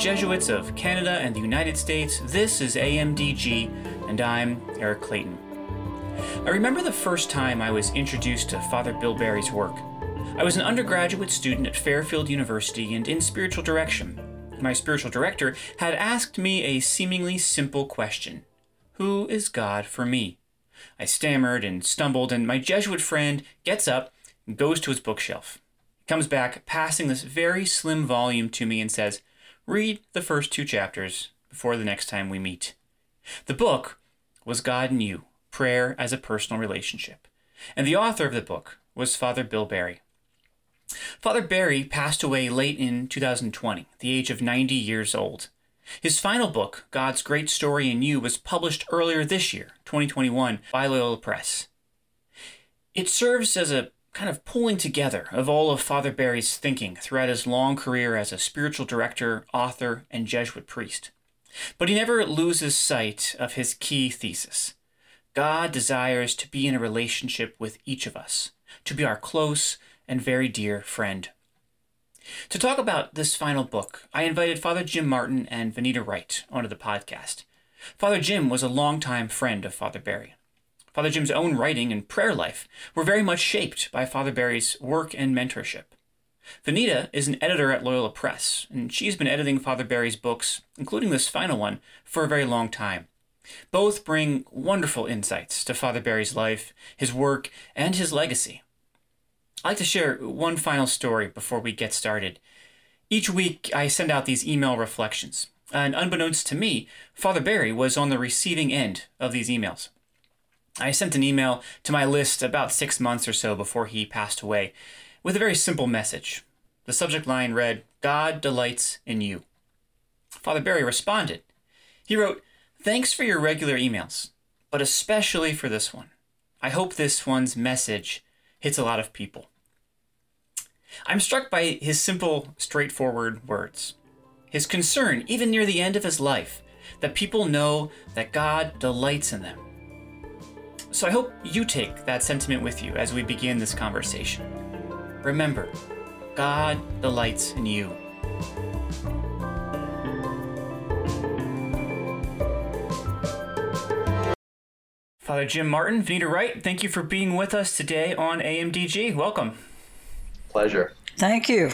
Jesuits of Canada and the United States. This is AMDG, and I'm Eric Clayton. I remember the first time I was introduced to Father Bill Barry's work. I was an undergraduate student at Fairfield University and in spiritual direction. My spiritual director had asked me a seemingly simple question Who is God for me? I stammered and stumbled, and my Jesuit friend gets up and goes to his bookshelf. He comes back, passing this very slim volume to me, and says, Read the first two chapters before the next time we meet. The book was God and You Prayer as a Personal Relationship, and the author of the book was Father Bill Barry. Father Barry passed away late in 2020, the age of 90 years old. His final book, God's Great Story in You, was published earlier this year, 2021, by Loyola Press. It serves as a kind of pulling together of all of Father Barry's thinking throughout his long career as a spiritual director, author, and Jesuit priest. But he never loses sight of his key thesis. God desires to be in a relationship with each of us, to be our close and very dear friend. To talk about this final book, I invited Father Jim Martin and Vinita Wright onto the podcast. Father Jim was a longtime friend of Father Barry. Father Jim's own writing and prayer life were very much shaped by Father Barry's work and mentorship. Vinita is an editor at Loyola Press, and she's been editing Father Barry's books, including this final one, for a very long time. Both bring wonderful insights to Father Barry's life, his work, and his legacy. I'd like to share one final story before we get started. Each week, I send out these email reflections, and unbeknownst to me, Father Barry was on the receiving end of these emails. I sent an email to my list about six months or so before he passed away with a very simple message. The subject line read, God delights in you. Father Barry responded. He wrote, Thanks for your regular emails, but especially for this one. I hope this one's message hits a lot of people. I'm struck by his simple, straightforward words. His concern, even near the end of his life, that people know that God delights in them so I hope you take that sentiment with you as we begin this conversation. Remember, God delights in you. Father Jim Martin, Vinita Wright, thank you for being with us today on AMDG. Welcome. Pleasure. Thank you.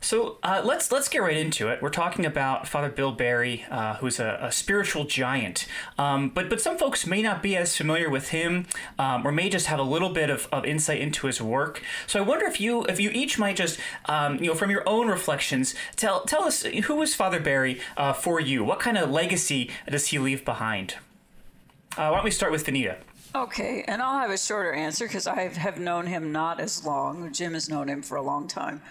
So uh, let's let's get right into it. We're talking about Father Bill Barry, uh, who's a, a, spiritual giant. Um, but but some folks may not be as familiar with him, um, or may just have a little bit of, of insight into his work. So I wonder if you if you each might just um, you know from your own reflections tell tell us who was Father Barry uh, for you. What kind of legacy does he leave behind? Uh, why don't we start with Vinita? Okay, and I'll have a shorter answer because I have known him not as long. Jim has known him for a long time.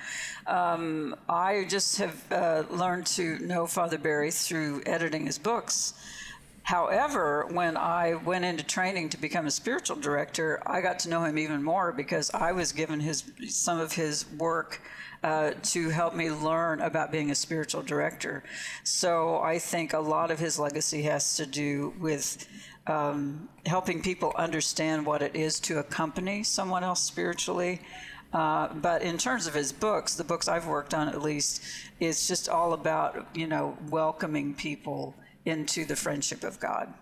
Um, I just have uh, learned to know Father Barry through editing his books. However, when I went into training to become a spiritual director, I got to know him even more because I was given his some of his work uh, to help me learn about being a spiritual director. So I think a lot of his legacy has to do with um, helping people understand what it is to accompany someone else spiritually. Uh, but in terms of his books, the books I've worked on at least, it's just all about, you know, welcoming people into the friendship of God.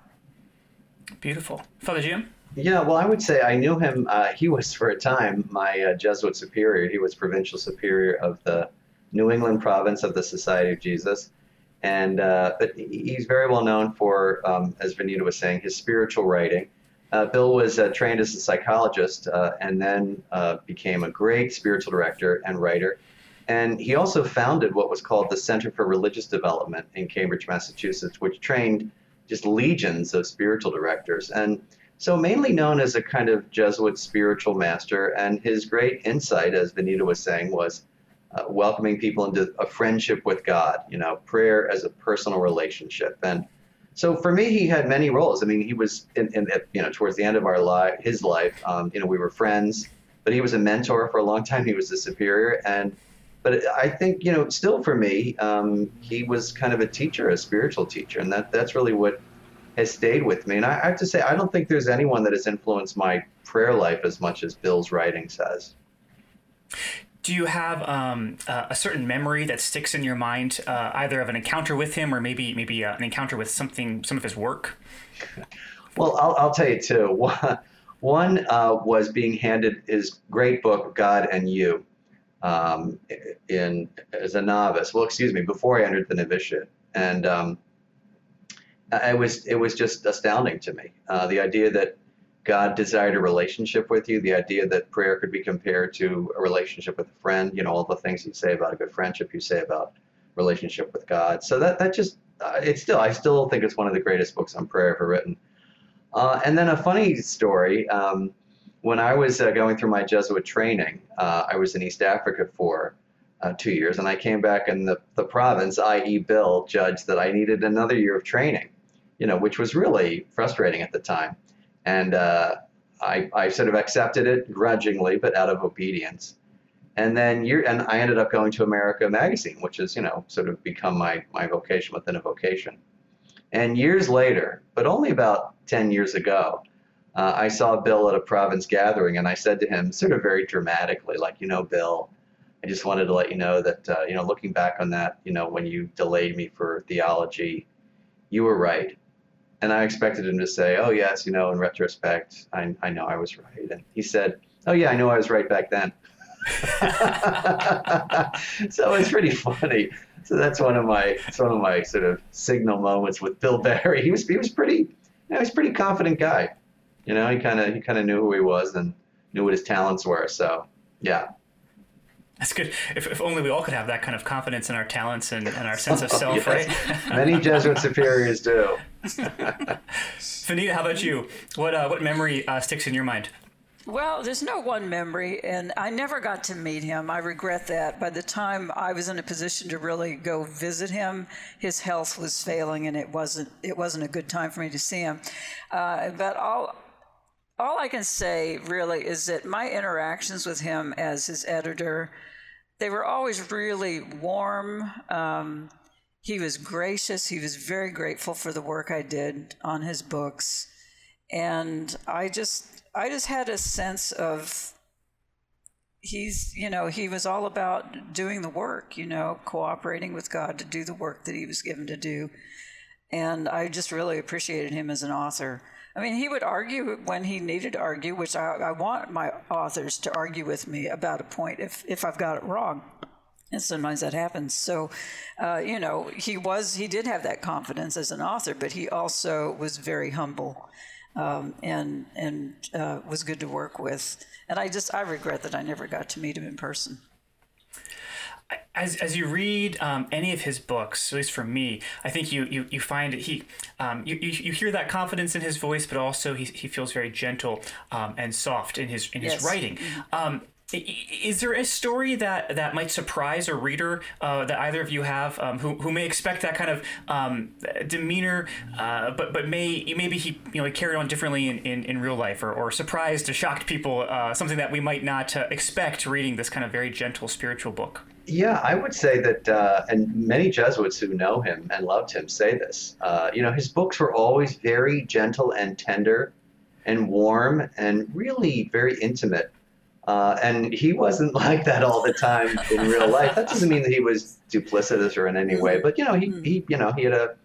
Beautiful. Father Jim? Yeah, well, I would say I knew him. Uh, he was, for a time, my uh, Jesuit superior. He was provincial superior of the New England province of the Society of Jesus. And uh, but he's very well known for, um, as Vinita was saying, his spiritual writing. Uh, Bill was uh, trained as a psychologist uh, and then uh, became a great spiritual director and writer. And he also founded what was called the Center for Religious Development in Cambridge, Massachusetts, which trained just legions of spiritual directors. And so, mainly known as a kind of Jesuit spiritual master, and his great insight, as Vinita was saying, was uh, welcoming people into a friendship with God, you know, prayer as a personal relationship. And so for me, he had many roles. I mean, he was in, in you know, towards the end of our life, his life, um, you know, we were friends, but he was a mentor for a long time. He was a superior. And, but I think, you know, still for me, um, he was kind of a teacher, a spiritual teacher. And that, that's really what has stayed with me. And I, I have to say, I don't think there's anyone that has influenced my prayer life as much as Bill's writing has. Do you have um, uh, a certain memory that sticks in your mind, uh, either of an encounter with him or maybe maybe uh, an encounter with something, some of his work? Well, I'll, I'll tell you two. One uh, was being handed his great book, God and You, um, in as a novice. Well, excuse me, before I entered the novitiate, and um, it was it was just astounding to me. Uh, the idea that God desired a relationship with you, the idea that prayer could be compared to a relationship with a friend, you know, all the things you say about a good friendship, you say about relationship with God. So that, that just, uh, it's still, I still think it's one of the greatest books on prayer ever written. Uh, and then a funny story, um, when I was uh, going through my Jesuit training, uh, I was in East Africa for uh, two years, and I came back and the, the province, i.e. Bill, judged that I needed another year of training, you know, which was really frustrating at the time. And uh, I, I sort of accepted it grudgingly, but out of obedience. And then you and I ended up going to America Magazine, which has, you know, sort of become my, my vocation within a vocation. And years later, but only about 10 years ago, uh, I saw Bill at a province gathering, and I said to him, sort of very dramatically, like, you know, Bill, I just wanted to let you know that, uh, you know, looking back on that, you know, when you delayed me for theology, you were right. And I expected him to say, oh, yes, you know, in retrospect, I, I know I was right. And he said, oh, yeah, I know I was right back then. so it's pretty funny. So that's one of my one of my sort of signal moments with Bill Barry. He was he was pretty you know, he's a pretty confident guy. You know, he kind of he kind of knew who he was and knew what his talents were. So yeah, that's good. If, if only we all could have that kind of confidence in our talents and, and our sense of self, yes. right? Many Jesuit superiors do. Vinita, how about you? What uh, what memory uh, sticks in your mind? Well, there's no one memory, and I never got to meet him. I regret that. By the time I was in a position to really go visit him, his health was failing, and it wasn't it wasn't a good time for me to see him. Uh, but all all I can say really is that my interactions with him as his editor, they were always really warm. Um, he was gracious. He was very grateful for the work I did on his books, and I just, I just had a sense of he's, you know, he was all about doing the work, you know, cooperating with God to do the work that he was given to do, and I just really appreciated him as an author. I mean, he would argue when he needed to argue, which I, I, want my authors to argue with me about a point if, if I've got it wrong. And sometimes that happens. So, uh, you know, he was, he did have that confidence as an author, but he also was very humble um, and, and uh, was good to work with. And I just, I regret that I never got to meet him in person as, as you read um, any of his books, at least for me, I think you you, you find it, he um, you, you, you hear that confidence in his voice, but also he, he feels very gentle um, and soft in his in his yes. writing. Mm-hmm. Um, is there a story that, that might surprise a reader uh, that either of you have um, who, who may expect that kind of um, demeanor, uh, but but may maybe he you know he carried on differently in, in, in real life or, or surprised or shocked people uh, something that we might not uh, expect reading this kind of very gentle spiritual book? Yeah, I would say that, uh, and many Jesuits who know him and loved him say this. Uh, you know, his books were always very gentle and tender and warm and really very intimate. Uh, and he wasn't like that all the time in real life. That doesn't mean that he was duplicitous or in any way, but you know, he, he you know, he had a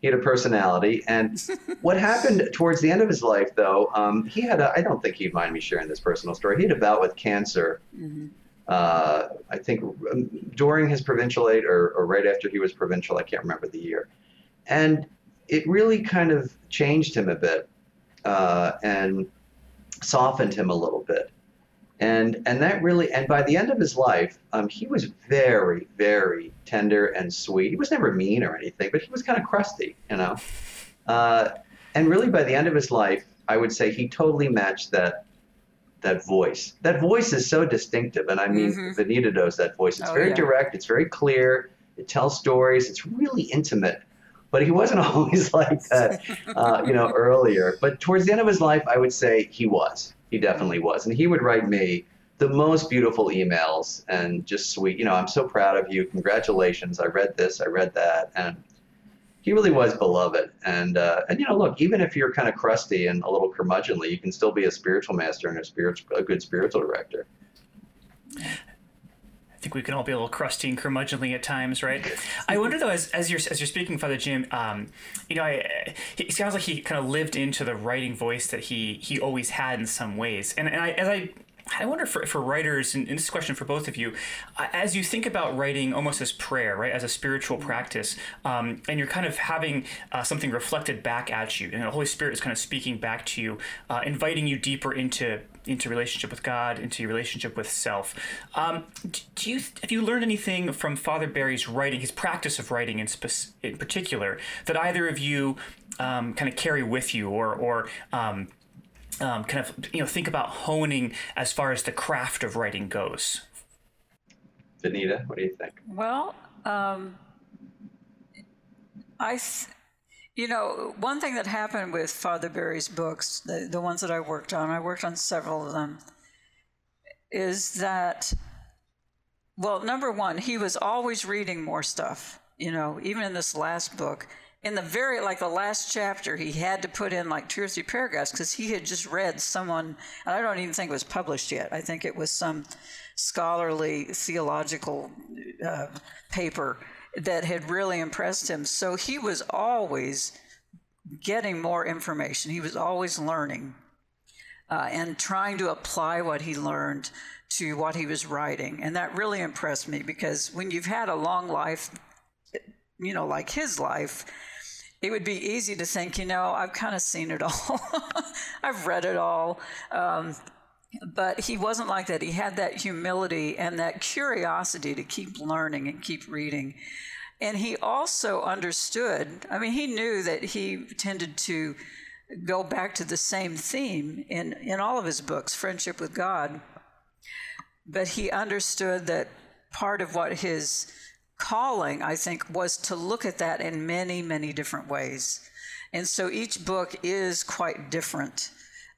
he had a personality. And what happened towards the end of his life, though, um, he had a, I don't think he'd mind me sharing this personal story. He had a bout with cancer. Mm-hmm uh, I think um, during his provincialate or, or right after he was provincial, I can't remember the year. And it really kind of changed him a bit uh, and softened him a little bit. And, and that really, and by the end of his life, um, he was very, very tender and sweet. He was never mean or anything, but he was kind of crusty, you know. Uh, and really, by the end of his life, I would say he totally matched that that voice. That voice is so distinctive, and I mean, mm-hmm. Vinita knows that voice. It's oh, very yeah. direct. It's very clear. It tells stories. It's really intimate. But he wasn't always like that, uh, you know, earlier. But towards the end of his life, I would say he was. He definitely was, and he would write me the most beautiful emails and just sweet. You know, I'm so proud of you. Congratulations. I read this. I read that, and he really was beloved. And uh, and you know, look, even if you're kind of crusty and a little curmudgeonly, you can still be a spiritual master and a spiritual, a good spiritual director. I think we can all be a little crusty and curmudgeonly at times, right? I wonder though, as, as you're as you're speaking, Father Jim, um, you know, I, it sounds like he kind of lived into the writing voice that he he always had in some ways, and and I as I I wonder for, for writers, and, and this question for both of you, uh, as you think about writing almost as prayer, right, as a spiritual practice, um, and you're kind of having uh, something reflected back at you, and the Holy Spirit is kind of speaking back to you, uh, inviting you deeper into into relationship with God, into your relationship with self. Um, do you have you learned anything from Father Barry's writing, his practice of writing in, spe- in particular, that either of you um, kind of carry with you, or or um, kind of you know think about honing as far as the craft of writing goes. Vinita, what do you think? Well, um, I, you know, one thing that happened with Father Barry's books, the, the ones that I worked on, I worked on several of them, is that, well, number one, he was always reading more stuff. You know, even in this last book, in the very like the last chapter he had to put in like two or three paragraphs because he had just read someone and i don't even think it was published yet. I think it was some scholarly theological uh, paper that had really impressed him. So he was always getting more information. He was always learning uh, and trying to apply what he learned to what he was writing. And that really impressed me because when you've had a long life you know like his life it would be easy to think, you know, I've kind of seen it all. I've read it all. Um, but he wasn't like that. He had that humility and that curiosity to keep learning and keep reading. And he also understood, I mean, he knew that he tended to go back to the same theme in, in all of his books, friendship with God. But he understood that part of what his calling, I think, was to look at that in many, many different ways. And so each book is quite different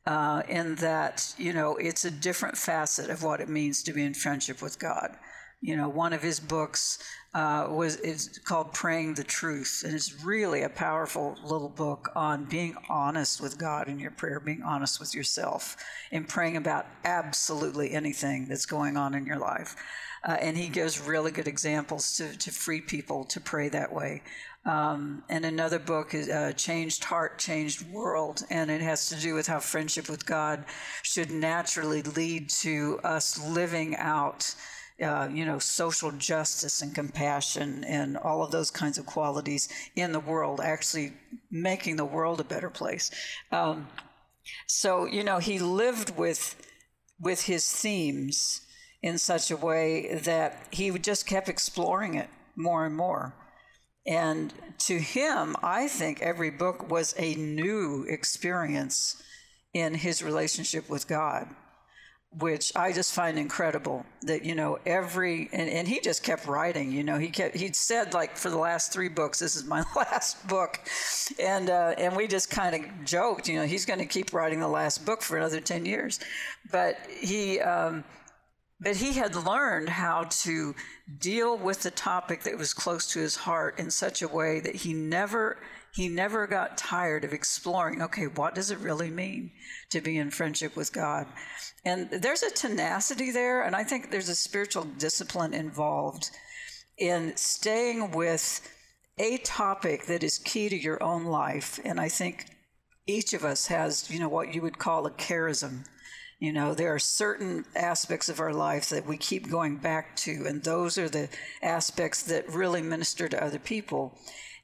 uh, in that, you know, it's a different facet of what it means to be in friendship with God. You know, one of his books uh, was is called "Praying the Truth," and it's really a powerful little book on being honest with God in your prayer, being honest with yourself, and praying about absolutely anything that's going on in your life. Uh, and he gives really good examples to, to free people to pray that way. Um, and another book is uh, Changed Heart, Changed World, and it has to do with how friendship with God should naturally lead to us living out. Uh, you know, social justice and compassion and all of those kinds of qualities in the world, actually making the world a better place. Um, so, you know, he lived with with his themes in such a way that he just kept exploring it more and more. And to him, I think every book was a new experience in his relationship with God, which I just find incredible that, you know, every, and, and he just kept writing, you know, he kept, he'd said like for the last three books, this is my last book. And, uh, and we just kind of joked, you know, he's going to keep writing the last book for another 10 years. But he, um, but he had learned how to deal with the topic that was close to his heart in such a way that he never he never got tired of exploring okay what does it really mean to be in friendship with god? And there's a tenacity there and i think there's a spiritual discipline involved in staying with a topic that is key to your own life. And i think each of us has you know what you would call a charism you know, there are certain aspects of our life that we keep going back to, and those are the aspects that really minister to other people.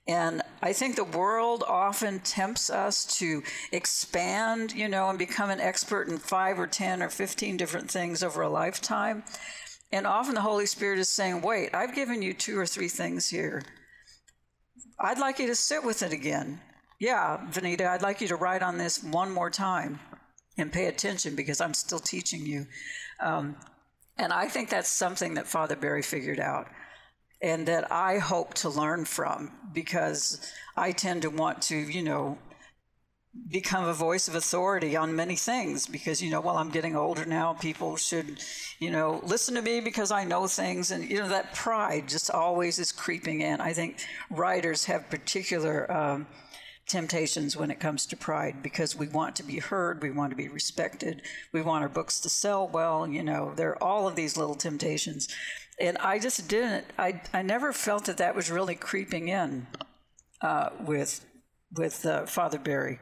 And I think the world often tempts us to expand, you know, and become an expert in five or 10 or 15 different things over a lifetime. And often the Holy Spirit is saying, wait, I've given you two or three things here. I'd like you to sit with it again. Yeah, Vinita, I'd like you to write on this one more time and pay attention because I'm still teaching you. Um, and I think that's something that Father Barry figured out and that I hope to learn from because I tend to want to, you know, become a voice of authority on many things because you know well i'm getting older now people should you know listen to me because i know things and you know that pride just always is creeping in i think writers have particular um, temptations when it comes to pride because we want to be heard, we want to be respected, we want our books to sell well, you know, there are all of these little temptations. and I just didn't. I I never felt that that was really creeping in uh, with with uh, Father Barry.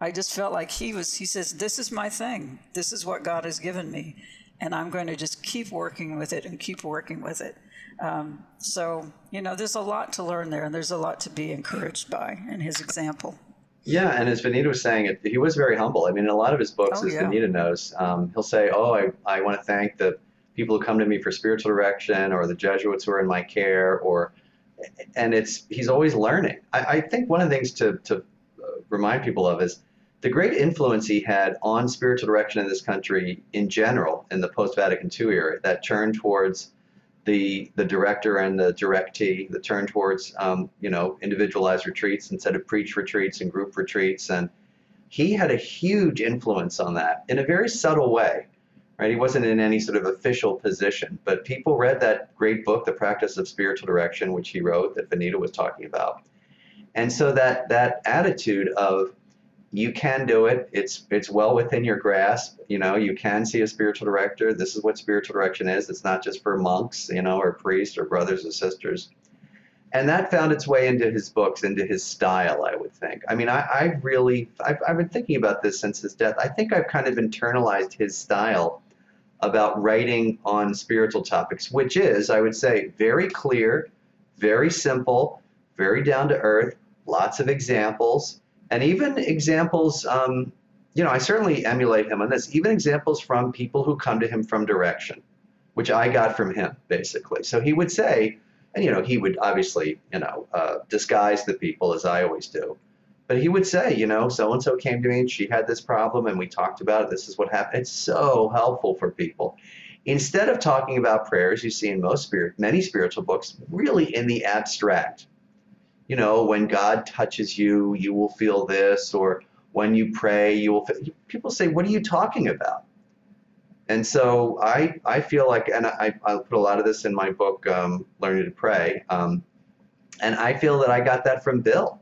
I just felt like he was. He says, "This is my thing. This is what God has given me, and I'm going to just keep working with it and keep working with it." Um, so you know, there's a lot to learn there, and there's a lot to be encouraged by in his example. Yeah, and as Vinita was saying, it, he was very humble. I mean, in a lot of his books, Oh, as yeah. Vinita knows, um, he'll say, "Oh, I, I want to thank the people who come to me for spiritual direction, or the Jesuits who are in my care, or," and it's he's always learning. I, I think one of the things to to uh, remind people of is the great influence he had on spiritual direction in this country in general in the post-Vatican II era that turned towards the the director and the directee, the turn towards um, you know individualized retreats instead of preach retreats and group retreats, and he had a huge influence on that in a very subtle way. Right, he wasn't in any sort of official position, but people read that great book, The Practice of Spiritual Direction, which he wrote that Vinita was talking about, and so that that attitude of you can do it. It's it's well within your grasp. You know, you can see a spiritual director. This is what spiritual direction is. It's not just for monks, you know, or priests or brothers or sisters. And that found its way into his books, into his style, I would think. I mean, I, I really, I've, I've been thinking about this since his death. I think I've kind of internalized his style about writing on spiritual topics, which is, I would say, very clear, very simple, very down to earth, lots of examples, and even examples um, you know i certainly emulate him on this. Even examples from people who come to him from direction which i got from him basically. So he would say and you know he would obviously you know uh, disguise the people as i always do. But he would say you know so and so came to me and she had this problem and we talked about it. This is what happened. It's so helpful for people. Instead of talking about prayers you see in most spirit many spiritual books really in the abstract you know, when God touches you, you will feel this, or when you pray, you will. Feel, people say, "What are you talking about?" And so I, I feel like, and I, I put a lot of this in my book, um, Learning to Pray, um, and I feel that I got that from Bill.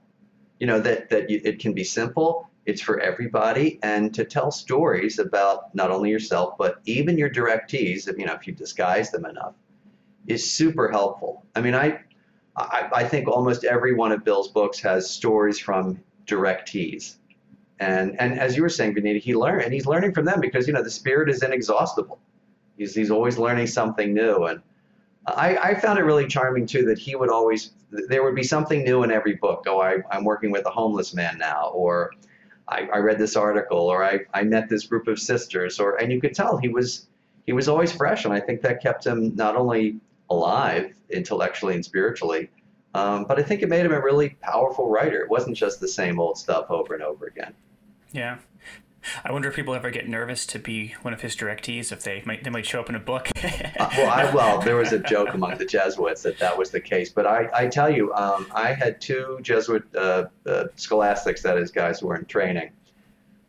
You know that that you, it can be simple, it's for everybody, and to tell stories about not only yourself but even your directees, if you know if you disguise them enough, is super helpful. I mean, I I, I think almost every one of Bill's books has stories from directees. And, and as you were saying, Vinita, he learned, and he's learning from them because, you know, the spirit is inexhaustible. He's, he's always learning something new. And I, I found it really charming, too, that he would always, there would be something new in every book. Oh, I, I'm working with a homeless man now, or I, I read this article, or I, I met this group of sisters, or, and you could tell he was, he was always fresh. And I think that kept him not only alive intellectually and spiritually. Um, but I think it made him a really powerful writer. It wasn't just the same old stuff over and over again. Yeah. I wonder if people ever get nervous to be one of his directees if they might they might show up in a book. Uh, well, I, well, there was a joke among the Jesuits that that was the case. But I, I tell you, um, I had two Jesuit uh, uh, scholastics, that is, guys who were in training,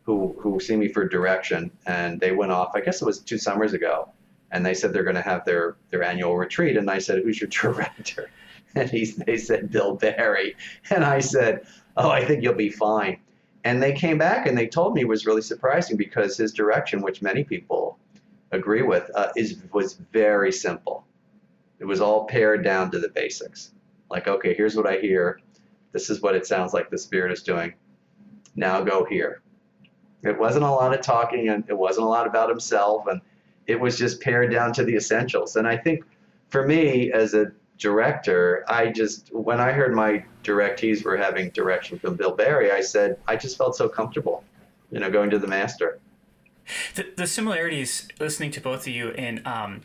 who who see me for direction, and they went off. I guess it was two summers ago, and they said they're going to have their their annual retreat. And I said, "Who's your director?" And he, they said, "Bill Barry." And I said, "Oh, I think you'll be fine." And they came back and they told me it was really surprising because his direction, which many people agree with, uh, is was very simple. It was all pared down to the basics. Like, okay, here's what I hear. This is what it sounds like the spirit is doing. Now go here. It wasn't a lot of talking and it wasn't a lot about himself and it was just pared down to the essentials. And I think for me as a director, I just when I heard my directees were having direction from Bill Barry, I said I just felt so comfortable, you know, going to the master. The, the similarities listening to both of you in um,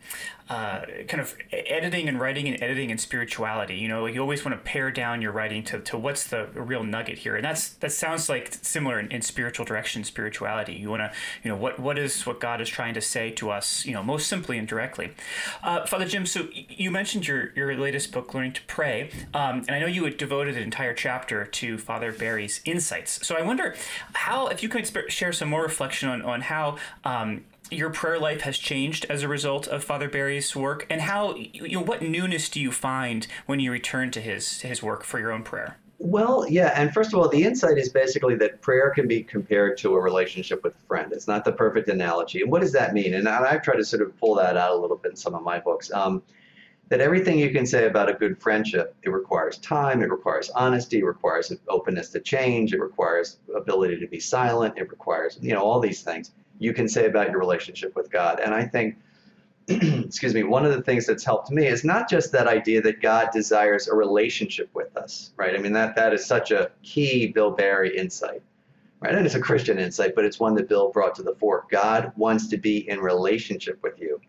uh, kind of editing and writing and editing and spirituality. You know, you always want to pare down your writing to, to what's the real nugget here, and that's that sounds like similar in, in spiritual direction, spirituality. You want to, you know, what what is what God is trying to say to us, you know, most simply and directly. Uh, Father Jim, so you mentioned your your latest book, Learning to Pray, um, and I know you had devoted an entire chapter to Father Barry's insights. So I wonder how, if you could share some more reflection on on how. Um, your prayer life has changed as a result of Father Barry's work, and how you know what newness do you find when you return to his his work for your own prayer? Well, yeah, and first of all, the insight is basically that prayer can be compared to a relationship with a friend. It's not the perfect analogy. And what does that mean? And I've tried to sort of pull that out a little bit in some of my books. Um, that everything you can say about a good friendship, it requires time, it requires honesty, it requires openness to change, it requires ability to be silent, it requires, you know, all these things you can say about your relationship with God. And I think, excuse me, one of the things that's helped me is not just that idea that God desires a relationship with us, right? I mean, that, that is such a key Bill Barry insight, right? And it's a Christian insight, but it's one that Bill brought to the fore. God wants to be in relationship with you.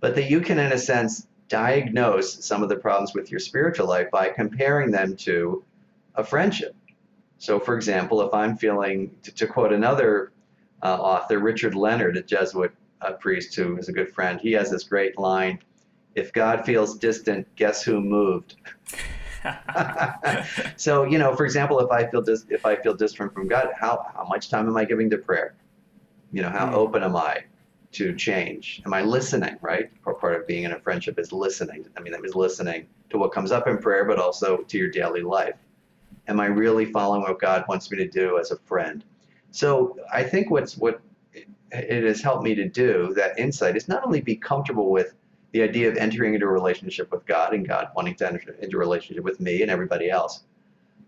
But that you can, in a sense, diagnose some of the problems with your spiritual life by comparing them to a friendship. So, for example, if I'm feeling, to, to quote another uh, author, Richard Leonard, a Jesuit uh, priest who is a good friend, he has this great line If God feels distant, guess who moved? so you know, for example, if I feel dis- if I feel distant from God, how how much time am I giving to prayer? You know, how mm. open am I to change? Am I listening? Right? Part of being in a friendship is listening. I mean, that means listening to what comes up in prayer, but also to your daily life. Am I really following what God wants me to do as a friend? So I think what's what it has helped me to do that insight is not only be comfortable with the idea of entering into a relationship with God and God wanting to enter into a relationship with me and everybody else,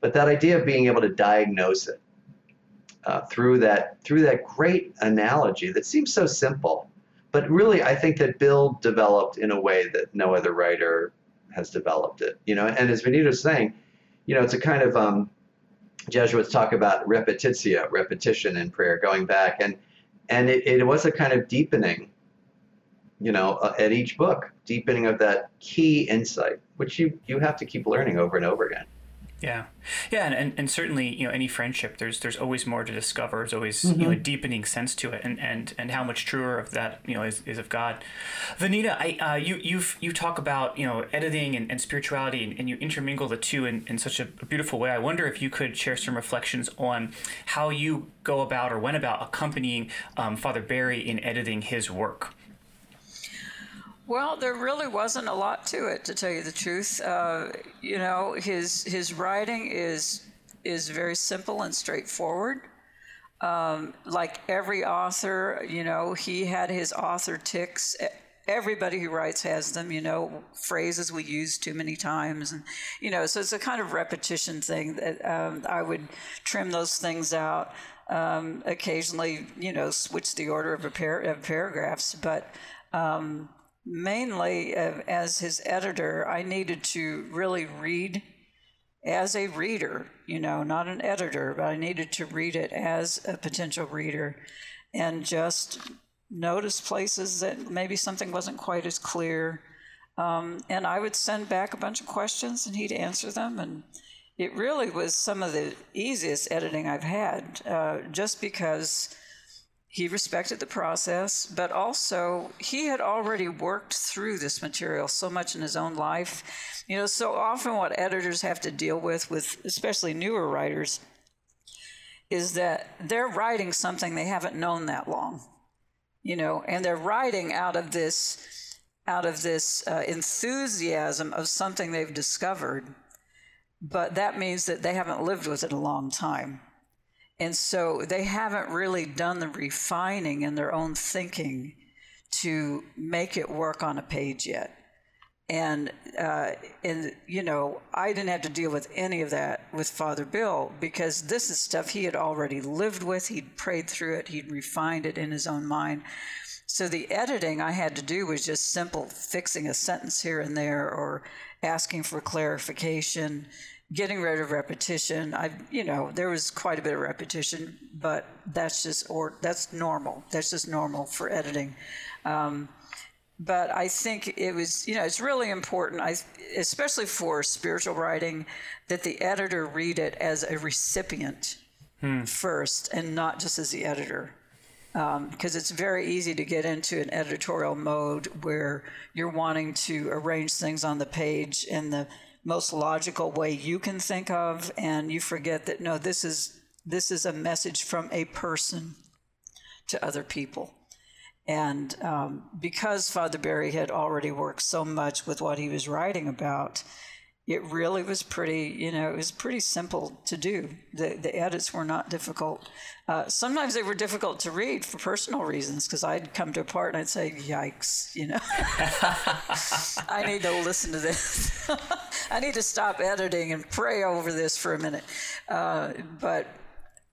but that idea of being able to diagnose it uh, through that through that great analogy that seems so simple, but really I think that Bill developed in a way that no other writer has developed it. You know, and as Vinita's saying, you know, it's a kind of um, Jesuits talk about repetitio, repetition in prayer, going back, and and it, it was a kind of deepening, you know, uh, at each book, deepening of that key insight, which you you have to keep learning over and over again. Yeah, yeah, and, and, and certainly you know any friendship there's there's always more to discover. There's always mm-hmm. you know a mm-hmm. deepening sense to it, and, and, and how much truer of that you know is, is of God. Vinita, I uh, you you've you talk about you know editing and, and spirituality, and, and you intermingle the two in, in such a beautiful way. I wonder if you could share some reflections on how you go about or went about accompanying um, Father Barry in editing his work. Well, there really wasn't a lot to it, to tell you the truth. Uh, you know, his his writing is is very simple and straightforward. Um, like every author, you know, he had his author tics. Everybody who writes has them, you know, phrases we use too many times, and you know, so it's a kind of repetition thing that um, I would trim those things out. Um, occasionally, you know, switch the order of, par- of paragraphs, but um, mainly uh, as his editor, I needed to really read as a reader, you know, not an editor, but I needed to read it as a potential reader and just notice places that maybe something wasn't quite as clear. Um, and I would send back a bunch of questions and he'd answer them. And it really was some of the easiest editing I've had, uh, just because he respected the process, but also he had already worked through this material so much in his own life. You know, so often what editors have to deal with, with especially newer writers, is that they're writing something they haven't known that long, you know, and they're writing out of this out of this uh, enthusiasm of something they've discovered, but that means that they haven't lived with it a long time. And so they haven't really done the refining in their own thinking to make it work on a page yet. And uh, and you know, I didn't have to deal with any of that with Father Bill because this is stuff he had already lived with. He'd prayed through it. He'd refined it in his own mind. So the editing I had to do was just simple fixing a sentence here and there or asking for clarification getting rid of repetition. I, you know, there was quite a bit of repetition, but that's just or that's normal. That's just normal for editing. Um, but I think it was, you know, it's really important, I, especially for spiritual writing, that the editor read it as a recipient hmm. first and not just as the editor. Because um, it's very easy to get into an editorial mode where you're wanting to arrange things on the page and the most logical way you can think of and you forget that no this is this is a message from a person to other people. And um, because father barry had already worked so much with what he was writing about it really was pretty, you know, it was pretty simple to do. The, the edits were not difficult. Uh, sometimes they were difficult to read for personal reasons because I'd come to a part and I'd say, yikes, you know, I need to listen to this. I need to stop editing and pray over this for a minute. Uh, but,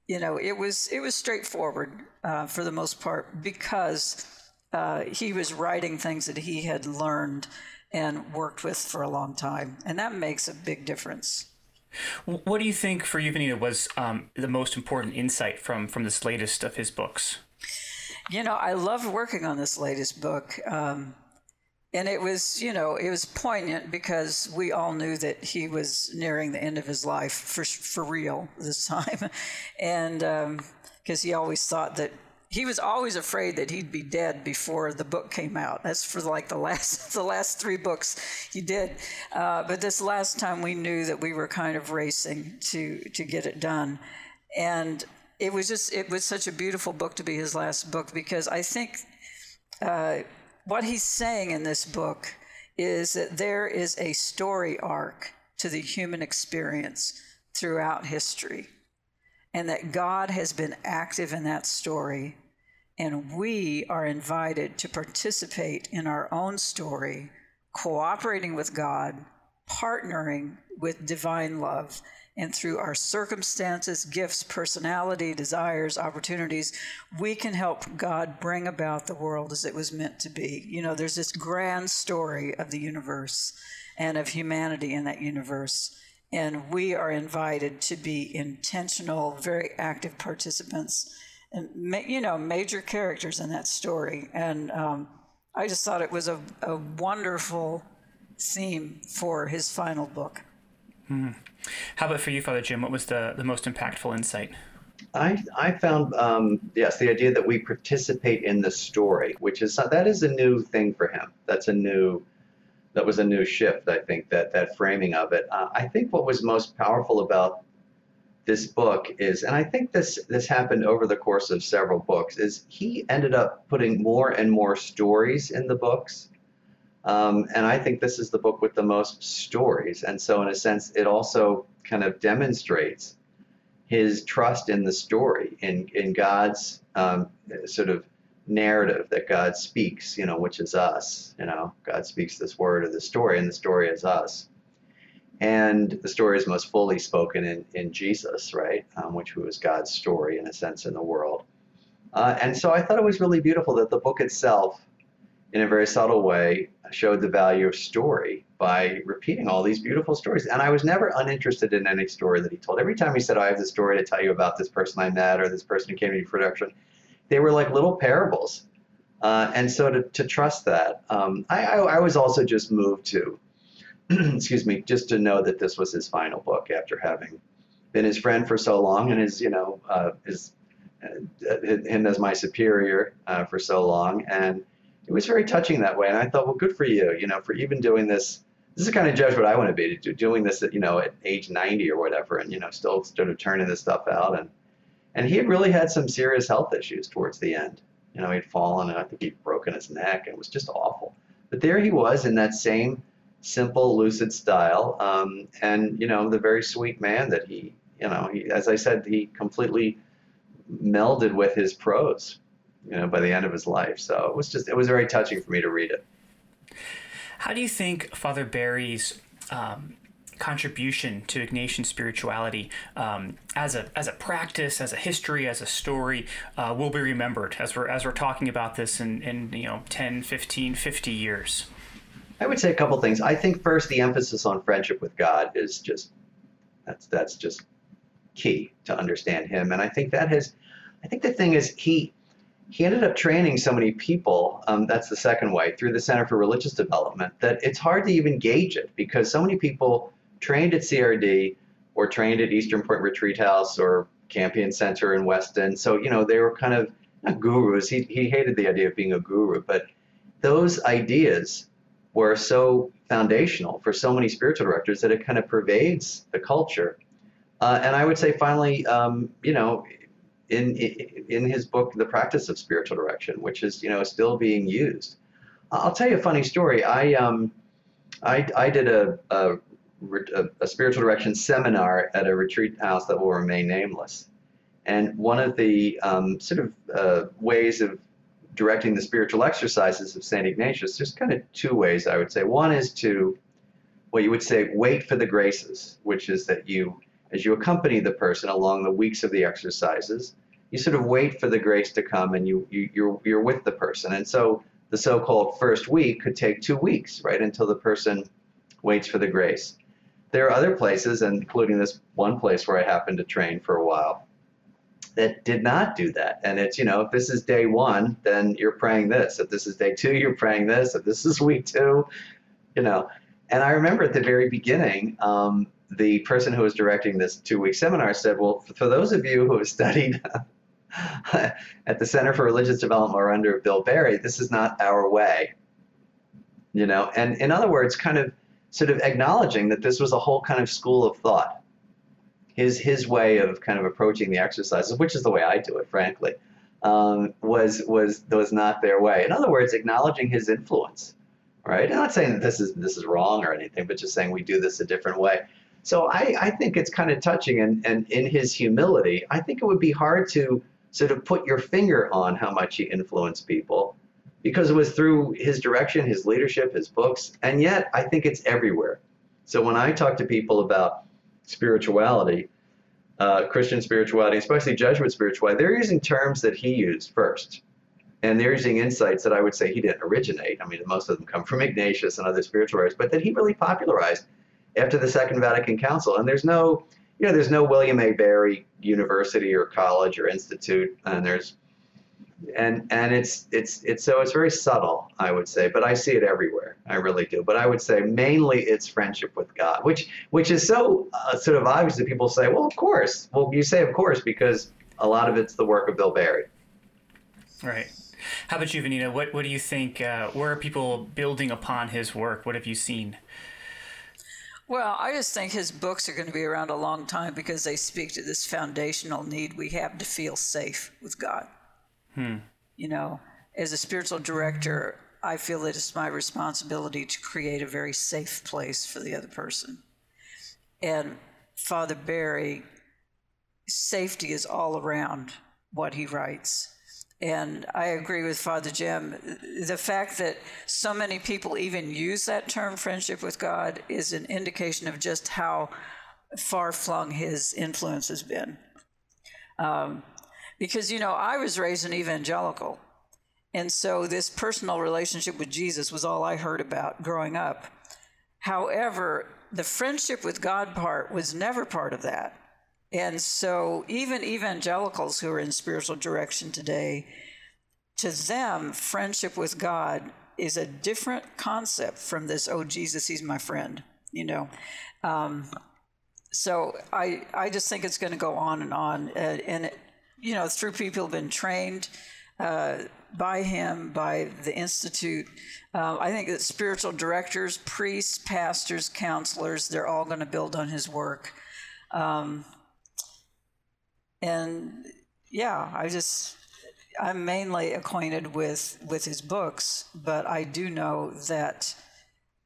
you know, it was, it was straightforward uh, for the most part because uh, he was writing things that he had learned and worked with for a long time. And that makes a big difference. What do you think for you, Vinita, was um, the most important insight from, from this latest of his books? You know, I loved working on this latest book. Um, and it was, you know, it was poignant because we all knew that he was nearing the end of his life for, for real this time. and because um, he always thought that he was always afraid that he'd be dead before the book came out. That's for like the last the last three books he did. Uh, but this last time we knew that we were kind of racing to to get it done, and it was just it was such a beautiful book to be his last book because I think uh, what he's saying in this book is that there is a story arc to the human experience throughout history and that God has been active in that story. And we are invited to participate in our own story, cooperating with God, partnering with divine love. And through our circumstances, gifts, personality, desires, opportunities, we can help God bring about the world as it was meant to be. You know, there's this grand story of the universe and of humanity in that universe and we are invited to be intentional, very active participants, and you know, major characters in that story. And um, I just thought it was a, a wonderful theme for his final book. Hmm. How about for you, Father Jim? What was the, the most impactful insight? I, I found um, yes the idea that we participate in the story, which is that is a new thing for him. That's a new that was a new shift. I think that that framing of it. Uh, I think what was most powerful about this book is, and I think this this happened over the course of several books, is he ended up putting more and more stories in the books. Um, and I think this is the book with the most stories. And so, in a sense, it also kind of demonstrates his trust in the story, in in God's um, sort of narrative that God speaks, you know, which is us. You know, God speaks this word or the story, and the story is us. And the story is most fully spoken in, in Jesus, right? Um, which was God's story in a sense in the world. Uh, and so I thought it was really beautiful that the book itself, in a very subtle way, showed the value of story by repeating all these beautiful stories. And I was never uninterested in any story that he told. Every time he said, oh, I have this story to tell you about this person I met or this person who came to me for production, they were like little parables. Uh, and so to, to trust that, um, I, I, I, was also just moved to, excuse me, just to know that this was his final book after having been his friend for so long and his, you know, uh, his, uh, him as my superior uh, for so long. And it was very touching that way. And I thought, well, good for you, you know, for even doing this. This is the kind of judge what I want to be, doing this at, you know, at age 90 or whatever, and, you know, still sort of turning this stuff out. And, and he had really had some serious health issues towards the end. You know, he'd fallen and I think he'd broken his neck and it was just awful. But there he was in that same simple, lucid style. Um, and, you know, the very sweet man that he, you know, he, as I said, he completely melded with his prose, you know, by the end of his life. So it was just, it was very touching for me to read it. How do you think Father Barry's um, contribution to Ignatian spirituality um, as a as a practice, as a history, as a story uh, will be remembered as we're as we're talking about this in, in you know 10, 15, 50 years? I would say a couple things. I think first the emphasis on friendship with God is just that's that's just key to understand him, and I think that has. I think the thing is he he ended up training so many people. Um, that's the second way through the Center for Religious Development that it's hard to even gauge it because so many people trained at CRD or trained at Eastern Point Retreat House or Campion Center in Weston. So, you know, they were kind of not gurus. He, he hated the idea of being a guru, but those ideas were so foundational for so many spiritual directors that it kind of pervades the culture. Uh, and I would say finally, um, you know, in, in his book, The Practice of Spiritual Direction, which is, you know, still being used. I'll tell you a funny story. I, um, I, I did a, a a, spiritual direction seminar at a retreat house that will remain nameless. And one of the um, sort of uh, ways of directing the spiritual exercises of St. Ignatius, there's kind of two ways I would say. One is to, what you would say, wait for the graces, which is that you, as you accompany the person along the weeks of the exercises, you sort of wait for the grace to come and you, you you're, you're with the person. And so the so-called first week could take two weeks, right, until the person waits for the grace. There are other places, including this one place where I happened to train for a while, that did not do that. And it's, you know, if this is day one, then you're praying this. If this is day two, you're praying this. If this is week two, you know. And I remember at the very beginning, um, the person who was directing this two week seminar said, Well, for those of you who have studied at the Center for Religious Development or under Bill Barry, this is not our way. You know, and in other words, kind of sort of acknowledging that this was a whole kind of school of thought his his way of kind of approaching the exercises, which is the way I do it, frankly, um, was was was not their way. In other words, acknowledging his influence, right? I'm not saying that this is this is wrong or anything, but just saying we do this a different way. So I, I think it's kind of touching, and, and in his humility, I think it would be hard to sort of put your finger on how much he influenced people because it was through his direction, his leadership, his books, and yet I think it's everywhere. So when I talk to people about spirituality, uh, Christian spirituality, especially Jesuit spirituality, they're using terms that he used first. And they're using insights that I would say he didn't originate. I mean, most of them come from Ignatius and other spiritual writers, but that he really popularized after the Second Vatican Council. And there's no, you know, there's no William A. Barry University or college or institute, and there's and and it's it's it's so it's very subtle i would say but i see it everywhere. I really do. But i would say mainly it's friendship with god which which is so uh, sort of obvious that people say well of course. Well you say of course because a lot of it's the work of bill barry. Right. How about you Vinita? What what do you think uh, where are people building upon his work? What have you seen? Well, I just think his books are going to be around a long time because they speak to this foundational need we have to feel safe with God. Hmm. You know, as a spiritual director, I feel that it's my responsibility to create a very safe place for the other person. And Father Barry, safety is all around what he writes. And I agree with Father Jim. The fact that so many people even use that term, friendship with God, is an indication of just how far flung his influence has been. Um, because, you know, I was raised an evangelical. And so this personal relationship with Jesus was all I heard about growing up. However, the friendship with God part was never part of that. And so even evangelicals who are in spiritual direction today, to them, friendship with God is a different concept from this, oh, Jesus, he's my friend, you know. Um, so I, I just think it's going to go on and on. Uh, and you know, through people who've been trained uh, by him, by the Institute. Uh, I think that spiritual directors, priests, pastors, counselors, they're all going to build on his work. Um, and yeah, I just, I'm mainly acquainted with, with his books, but I do know that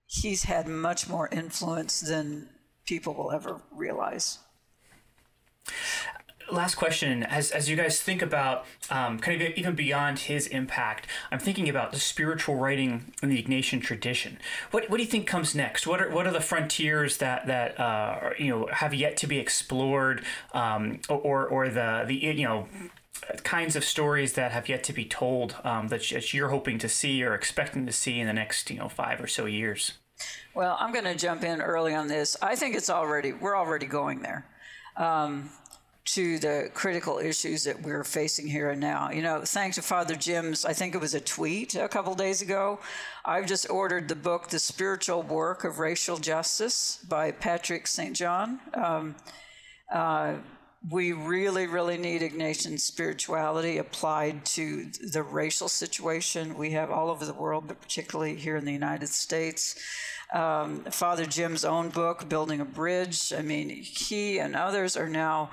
he's had much more influence than people will ever realize last question as, as you guys think about um, kind of even beyond his impact i'm thinking about the spiritual writing in the ignatian tradition. What, what do you think comes next? What are, what are the frontiers that that uh, you know have yet to be explored um, or, or the the you know kinds of stories that have yet to be told um, that you're hoping to see or expecting to see in the next you know five or so years? Well i'm going to jump in early on this. I think it's already we're already going there. Um, to the critical issues that we're facing here and now. You know, thanks to Father Jim's, I think it was a tweet a couple days ago, I've just ordered the book, The Spiritual Work of Racial Justice by Patrick St. John. Um, uh, we really, really need Ignatian spirituality applied to the racial situation we have all over the world, but particularly here in the United States. Um, Father Jim's own book, Building a Bridge, I mean, he and others are now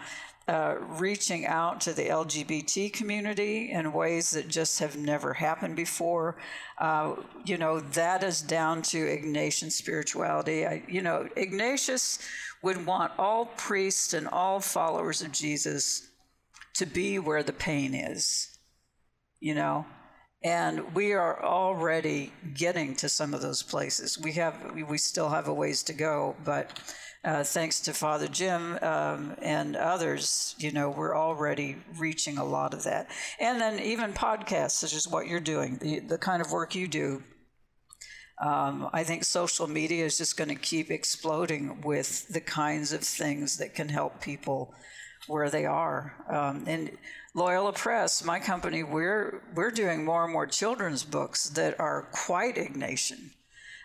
uh, reaching out to the LGBT community in ways that just have never happened before. Uh, you know, that is down to Ignatian spirituality. I, you know, Ignatius would want all priests and all followers of Jesus to be where the pain is, you know. And we are already getting to some of those places. We have, we still have a ways to go, but uh, thanks to Father Jim um, and others, you know, we're already reaching a lot of that. And then even podcasts, such as what you're doing, the, the kind of work you do. Um, I think social media is just going to keep exploding with the kinds of things that can help people where they are. Um, and Loyola Press, my company, we're we're doing more and more children's books that are quite Ignatian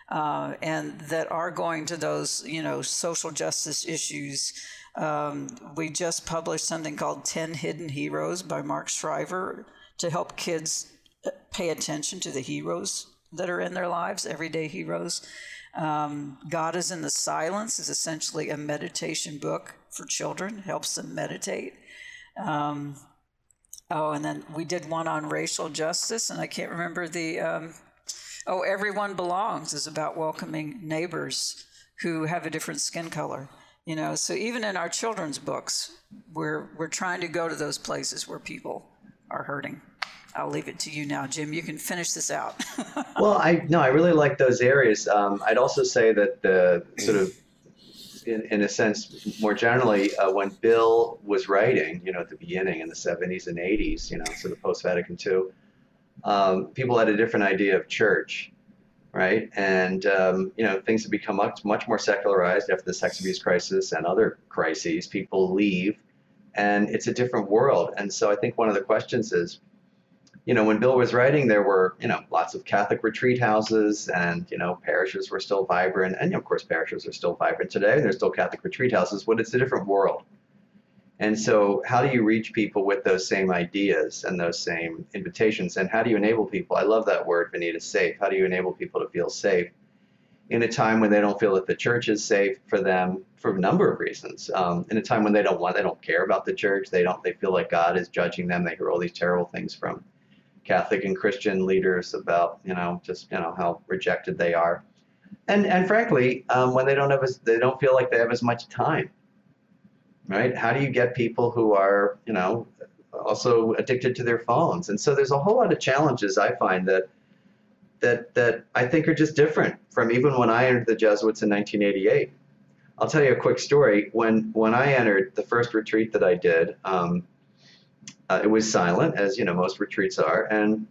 uh, and that are going to those, you know, social justice issues. Um, we just published something called 10 Hidden Heroes by Mark Shriver to help kids uh, pay attention to the heroes that are in their lives, everyday heroes. Um, God is in the Silence is essentially a meditation book for children, helps them meditate. Um, oh, and then we did one on racial justice, and I can't remember the um, Oh, Everyone Belongs is about welcoming neighbors who have a different skin color. You know, so even in our children's books, we're we're trying to go to those places where people are hurting. I'll leave it to you now, Jim. You can finish this out. well, I no, I really like those areas. Um, I'd also say that the sort of, in, in a sense, more generally, uh, when Bill was writing, you know, at the beginning in the '70s and '80s, you know, sort of post Vatican II, um, people had a different idea of church, right? And um, you know, things have become much much more secularized after the sex abuse crisis and other crises. People leave, and it's a different world. And so I think one of the questions is, you know, when Bill was writing, there were you know lots of Catholic retreat houses, and you know parishes were still vibrant, and of course parishes are still vibrant today. There's still Catholic retreat houses, but it's a different world. And so, how do you reach people with those same ideas and those same invitations? And how do you enable people? I love that word, Vinita, safe. How do you enable people to feel safe in a time when they don't feel that the church is safe for them for a number of reasons? Um, in a time when they don't want, they don't care about the church. They don't. They feel like God is judging them. They hear all these terrible things from Catholic and Christian leaders about, you know, just you know how rejected they are. And and frankly, um, when they don't have, as, they don't feel like they have as much time right? How do you get people who are, you know, also addicted to their phones? And so there's a whole lot of challenges I find that that that I think are just different from even when I entered the Jesuits in 1988. I'll tell you a quick story. When when I entered the first retreat that I did, um, uh, it was silent, as you know most retreats are, and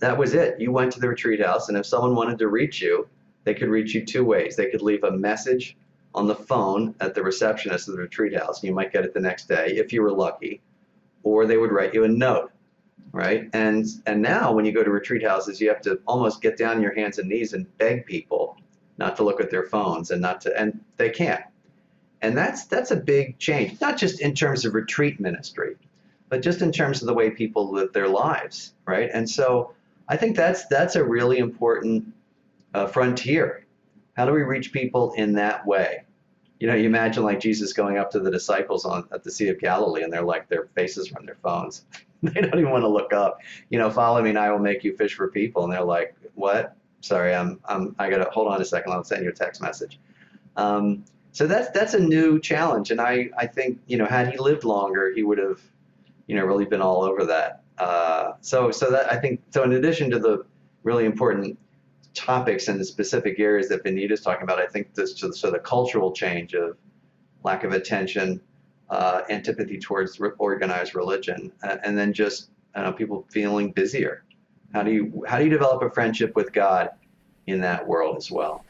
that was it. You went to the retreat house, and if someone wanted to reach you, they could reach you two ways. They could leave a message on the phone at the receptionist of the retreat house, and you might get it the next day if you were lucky, or they would write you a note, right? And and now when you go to retreat houses, you have to almost get down on your hands and knees and beg people not to look at their phones and not to, and they can't. And that's that's a big change, not just in terms of retreat ministry, but just in terms of the way people live their lives, right? And so I think that's that's a really important uh, frontier. How do we reach people in that way? You know, you imagine like Jesus going up to the disciples on at the Sea of Galilee, and they're like their faces are on their phones. they don't even want to look up. You know, follow me, and I will make you fish for people. And they're like, what? Sorry, I'm I'm I gotta hold on a second. I'll send you a text message. Um, so that's that's a new challenge, and I I think you know had he lived longer, he would have, you know, really been all over that. Uh, so so that I think so. In addition to the really important topics and the specific areas that is talking about, I think this so the cultural change of lack of attention, uh, antipathy towards re- organized religion, uh, and then just know, people feeling busier. How do you how do you develop a friendship with God in that world as well?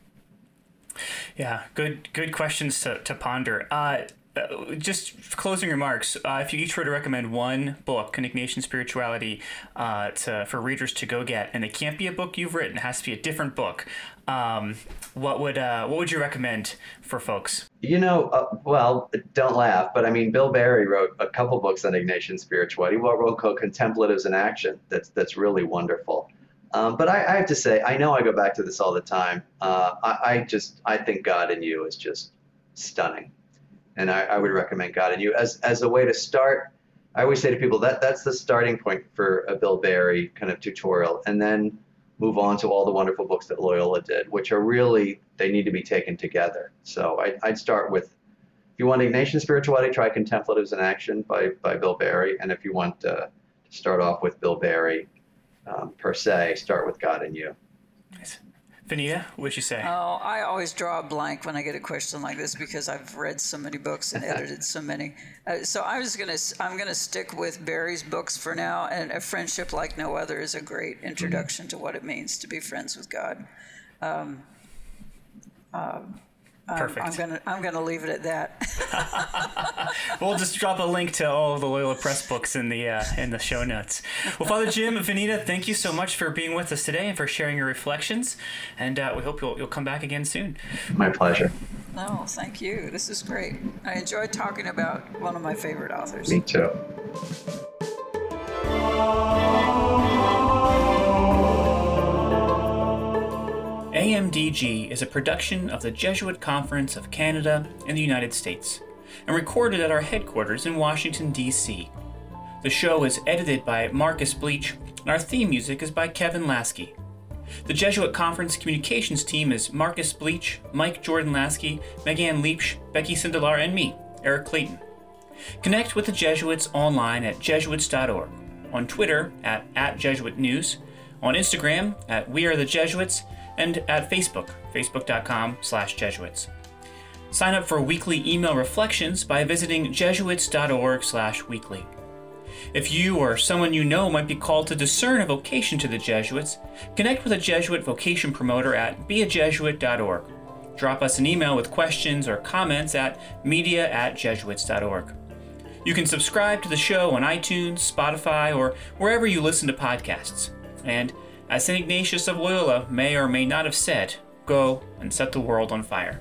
Yeah, good good questions to, to ponder. Uh, uh, just closing remarks. Uh, if you each were to recommend one book, an Ignatian Spirituality, uh, to, for readers to go get, and it can't be a book you've written, it has to be a different book. Um, what would uh, what would you recommend for folks? You know, uh, well, don't laugh, but I mean, Bill Barry wrote a couple books on Ignatian spirituality. He wrote called Contemplatives in Action. That's that's really wonderful. Um, but I, I, have to say, I know I go back to this all the time. I, I just I think God in you is just stunning and I, I would recommend God in You as as a way to start. I always say to people that that's the starting point for a Bill Barry kind of tutorial, and then move on to all the wonderful books that Loyola did, which are really they need to be taken together. So I, I'd start with if you want Ignatian spirituality, try Contemplatives in Action by by Bill Barry, and if you want uh, to start off with Bill Barry um, per se, start with God in You. Vinita, what'd you say? Oh, I always draw a blank when I get a question like this because I've read so many books and edited so many. Uh, so I was gonna, I'm gonna stick with Barry's books for now. And a friendship like no other is a great introduction mm-hmm. to what it means to be friends with God. Um, uh, Perfect. I'm gonna I'm gonna leave it at that. we'll just drop a link to all of the Loyola Press books in the uh, in the show notes. Well, Father Jim, Vinita, thank you so much for being with us today and for sharing your reflections. And uh, we hope you'll you'll come back again soon. My pleasure. No, thank you. This is great. I enjoyed talking about one of my favorite authors. Me too. AMDG is a production of the Jesuit Conference of Canada and the United States, and recorded at our headquarters in Washington, D.C. The show is edited by Marcus Bleech, and our theme music is by Kevin Laskey. The Jesuit Conference communications team is Marcus Bleech, Mike Jordan Laskey, Megan Leach, Becky Sindelar, and me, Eric Clayton. Connect with the Jesuits online at jesuits.org, on Twitter at, at Jesuit News, on Instagram at We Are the Jesuits, and at Facebook, facebook.com slash Jesuits. Sign up for weekly email reflections by visiting jesuits.org slash weekly. If you or someone you know might be called to discern a vocation to the Jesuits, connect with a Jesuit vocation promoter at beajesuit.org. Drop us an email with questions or comments at media at jesuits.org. You can subscribe to the show on iTunes, Spotify, or wherever you listen to podcasts. And as St. Ignatius of Loyola may or may not have said, go and set the world on fire.